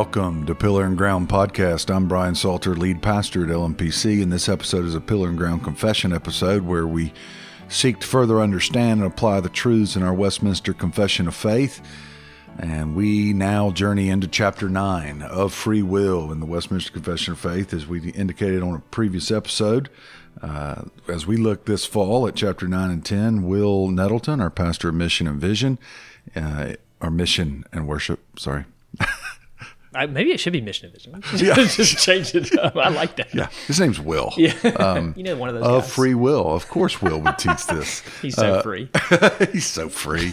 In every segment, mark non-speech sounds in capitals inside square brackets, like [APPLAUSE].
Welcome to Pillar and Ground Podcast. I'm Brian Salter, lead pastor at LMPC, and this episode is a Pillar and Ground confession episode where we seek to further understand and apply the truths in our Westminster Confession of Faith. And we now journey into chapter 9 of free will in the Westminster Confession of Faith, as we indicated on a previous episode. Uh, as we look this fall at chapter 9 and 10, Will Nettleton, our pastor of mission and vision, uh, our mission and worship, sorry. [LAUGHS] I, maybe it should be mission and vision. Yeah. Just change it up. I like that. Yeah, his name's Will. [LAUGHS] Yeah. you know, one of those Of guys. free will. Of course, Will would teach this. [LAUGHS] He's so Uh, free. [LAUGHS] He's so free.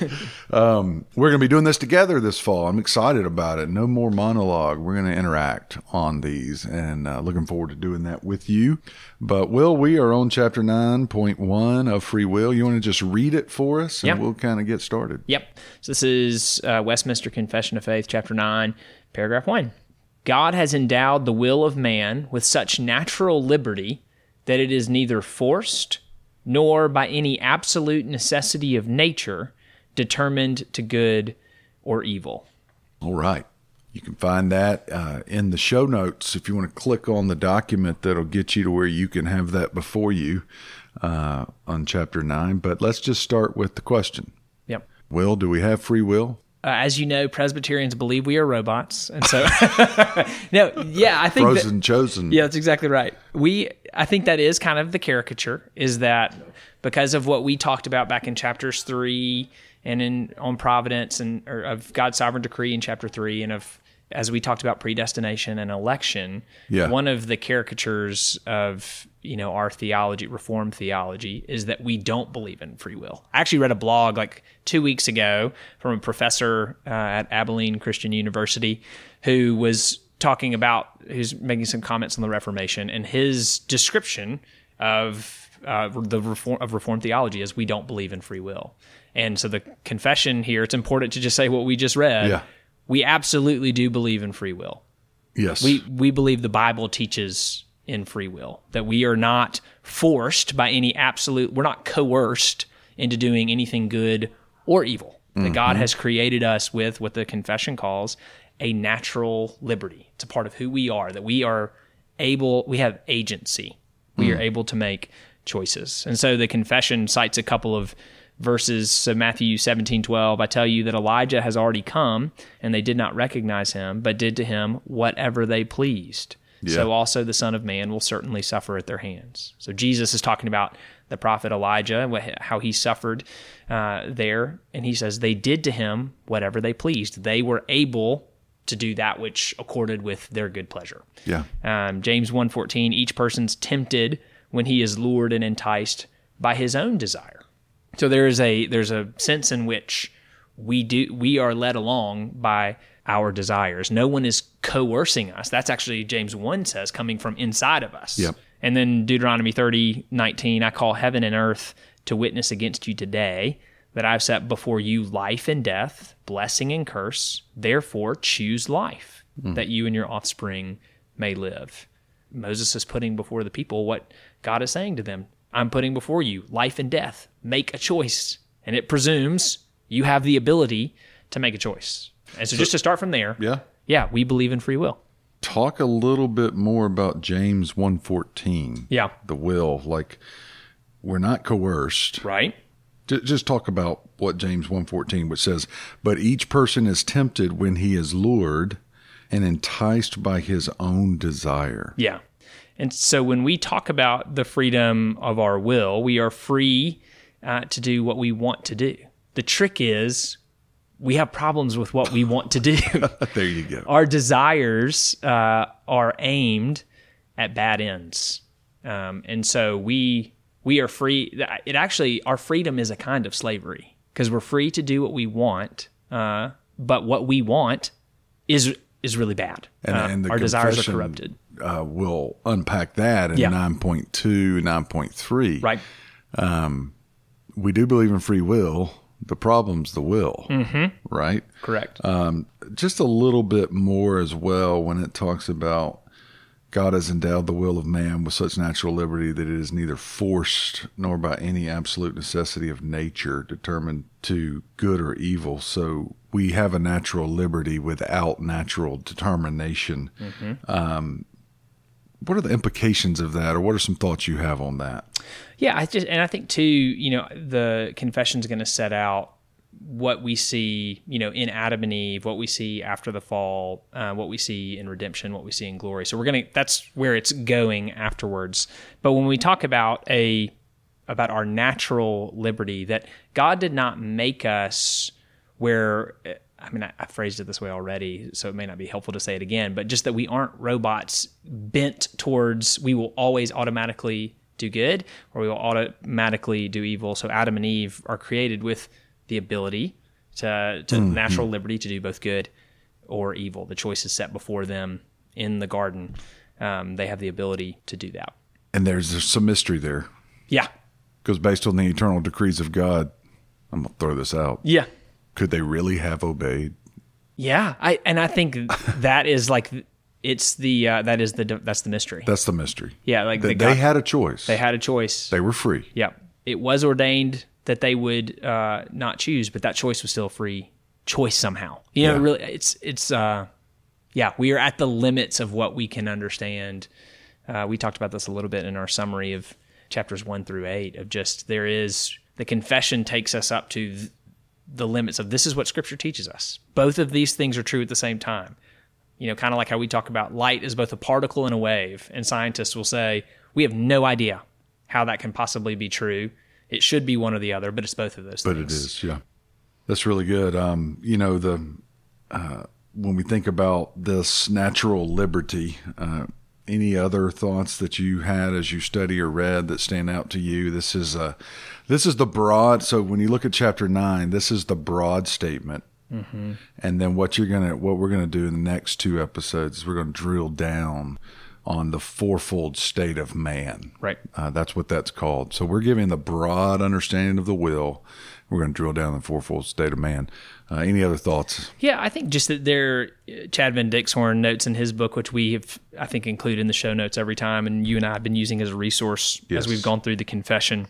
Um, we're going to be doing this together this fall. I'm excited about it. No more monologue. We're going to interact on these and uh, looking forward to doing that with you. But, Will, we are on chapter 9.1 of Free Will. You want to just read it for us and Yeah. we'll kind of get started? Yep. So this is uh, Westminster Confession of Faith, chapter 9, paragraph 1. God has endowed the will of man with such natural liberty that it is neither forced nor by any absolute necessity of nature determined to good or evil. All right. You can find that uh, in the show notes if you want to click on the document that'll get you to where you can have that before you uh, on chapter 9. But let's just start with the question Yep. Will, do we have free will? Uh, as you know, Presbyterians believe we are robots, and so [LAUGHS] no, yeah, I think that, Frozen chosen. Yeah, that's exactly right. We I think that is kind of the caricature is that because of what we talked about back in chapters 3 and in on providence and or of God's sovereign decree in chapter 3 and of as we talked about predestination and election, Yeah. one of the caricatures of you know our theology, reformed theology, is that we don't believe in free will. I actually read a blog like two weeks ago from a professor uh, at Abilene Christian University who was talking about who's making some comments on the Reformation and his description of uh, the reform of reformed theology is we don't believe in free will. And so the confession here, it's important to just say what we just read. Yeah. We absolutely do believe in free will Yes. we we believe the Bible teaches in free will that we are not forced by any absolute we're not coerced into doing anything good or evil. That God mm-hmm. has created us with what the confession calls a natural liberty. It's a part of who we are that we are able we have agency. We mm. are able to make choices. And so the confession cites a couple of verses so Matthew 17 12 I tell you that Elijah has already come and they did not recognize him but did to him whatever they pleased. So also the son of man will certainly suffer at their hands. So Jesus is talking about the prophet Elijah how he suffered uh, there and he says they did to him whatever they pleased. They were able to do that which accorded with their good pleasure. Yeah. um, James 1.14, each person's tempted when he is lured and enticed by his own desire. So there is a there's a sense in which we do we are led along by our desires. No one is coercing us. That's actually James 1 says coming from inside of us. Yep. And then Deuteronomy 30, 19, I call heaven and earth to witness against you today that I've set before you life and death, blessing and curse. Therefore, choose life, hmm. that you and your offspring may live. Moses is putting before the people what God is saying to them I'm putting before you life and death. Make a choice. And it presumes you have the ability to make a choice. And so, just to start from there, Yeah. yeah, we believe in free will. Talk a little bit more about James 114. Yeah. The will. Like, we're not coerced. Right? Just talk about what James 114, which says, But each person is tempted when he is lured and enticed by his own desire. Yeah. And so when we talk about the freedom of our will, we are free uh, to do what we want to do. The trick is we have problems with what we want to do. [LAUGHS] There you go. our desires uh, are aimed at bad ends, um, and so we we are free. It actually our freedom is a kind of slavery because we're free to do what we want, uh, but what we want is is really bad. And, Uh, and the our desires are corrupted. Uh, we'll unpack that in Yeah. 9.2, 9.3. Right. We do believe in free will. The problem's the will, mm-hmm. right? Correct. Um, just a little bit more as well when it talks about God has endowed the will of man with such natural liberty that it is neither forced nor by any absolute necessity of nature determined to good or evil. So we have a natural liberty without natural determination. Um, what are the implications of that, or what are some thoughts you have on that? Yeah, I just and I think too, you know, the confession is going to set out what we see, you know, in Adam and Eve, what we see after the fall, uh, what we see in redemption, what we see in glory. So we're gonna that's where it's going afterwards. But when we talk about a about our natural liberty, that God did not make us where I mean, I, I, phrased it this way already, so it may not be helpful to say it again, but just that we aren't robots bent towards we will always automatically do good or we will automatically do evil. So Adam and Eve are created with the ability to, to mm-hmm. natural liberty to do both good or evil. The choice is set before them in the garden. Um, they have the ability to do that. And there's some mystery there. Yeah. Because based on the eternal decrees of God, I'm going to throw this out. Yeah could they really have obeyed? Yeah, I and I think that is like it's the uh, that is the that's the mystery. That's the mystery. Yeah, like they, they had a choice. They had a choice. They were free. Yeah, it was ordained that they would uh, not choose, but that choice was still a free choice somehow. You know, yeah. really, it's it's uh, yeah, we are at the limits of what we can understand. Uh, we talked about this a little bit in our summary of chapters one through eight. Of just there is the confession takes us up to the limits of this is what scripture teaches us. Both of these things are true at the same time. You know, kind of like how we talk about light is both a particle and a wave, and scientists will say, we have no idea how that can possibly be true. It should be one or the other, but it's both of those things. but things. it is, yeah. That's really good. Um, you know, the uh, when we think about this natural liberty, uh, any other thoughts that you had as you study or read that stand out to you? This is a this is the broad. So when you look at chapter nine, this is the broad statement. Mm-hmm. And then what you're gonna, what we're gonna do in the next two episodes is we're gonna drill down on the fourfold state of man. Right. Uh, that's what that's called. So we're giving the broad understanding of the will. We're going to drill down the fourfold state of man. Uh, any other thoughts? Yeah, I think just that there, Chad Van Dixhoorn notes in his book, which we have, I think, included in the show notes every time, and you and I have been using as a resource yes. as we've gone through the confession.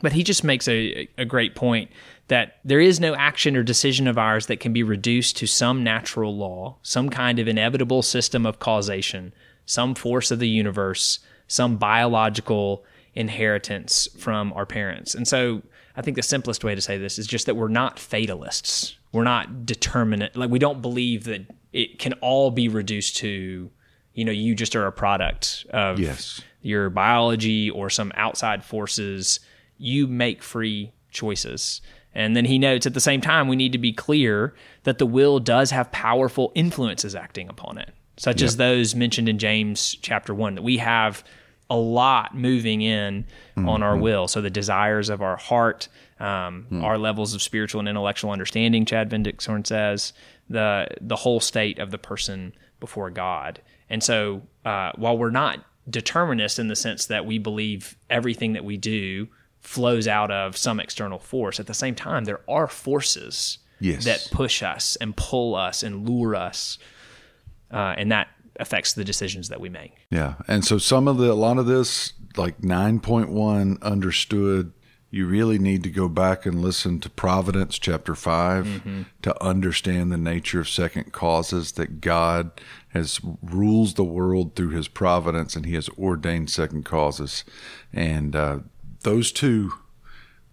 But he just makes a, a great point that there is no action or decision of ours that can be reduced to some natural law, some kind of inevitable system of causation, some force of the universe, some biological inheritance from our parents. And so I think the simplest way to say this is just that we're not fatalists. We're not determinate. Like we don't believe that it can all be reduced to, you know, you just are a product of yes. your biology or some outside forces you make free choices. And then he notes at the same time, we need to be clear that the will does have powerful influences acting upon it, such yep. as those mentioned in James chapter 1, that we have a lot moving in mm-hmm. on our will. So the desires of our heart, um, mm. our levels of spiritual and intellectual understanding, Chad Van Dixhoorn says, the, the whole state of the person before God. And so uh, while we're not determinists in the sense that we believe everything that we do flows out of some external force. At the same time, there are forces yes. that push us and pull us and lure us, uh, and that affects the decisions that we make. Yeah, and so some of the a lot of this, like nine point one, understood. You really need to go back and listen to Providence chapter 5 mm-hmm. to understand the nature of second causes that God has rules the world through his providence and he has ordained second causes. And uh, those two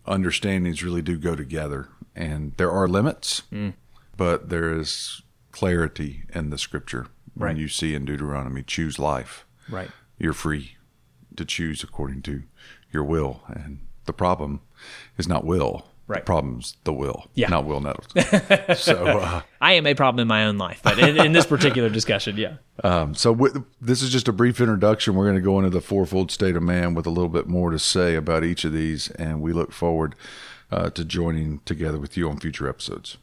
understandings really do go together. And there are limits, mm. but there is clarity in the scripture. When right. you see in Deuteronomy, choose life. Right. You're free to choose according to your will. And the problem is not will, Right. The problem's the will, yeah. not Will Nettles. [LAUGHS] so uh, I am a problem in my own life, but in, in this particular discussion, yeah. Um, so w- this is just a brief introduction. We're going to go into the fourfold state of man with a little bit more to say about each of these, and we look forward uh, to joining together with you on future episodes.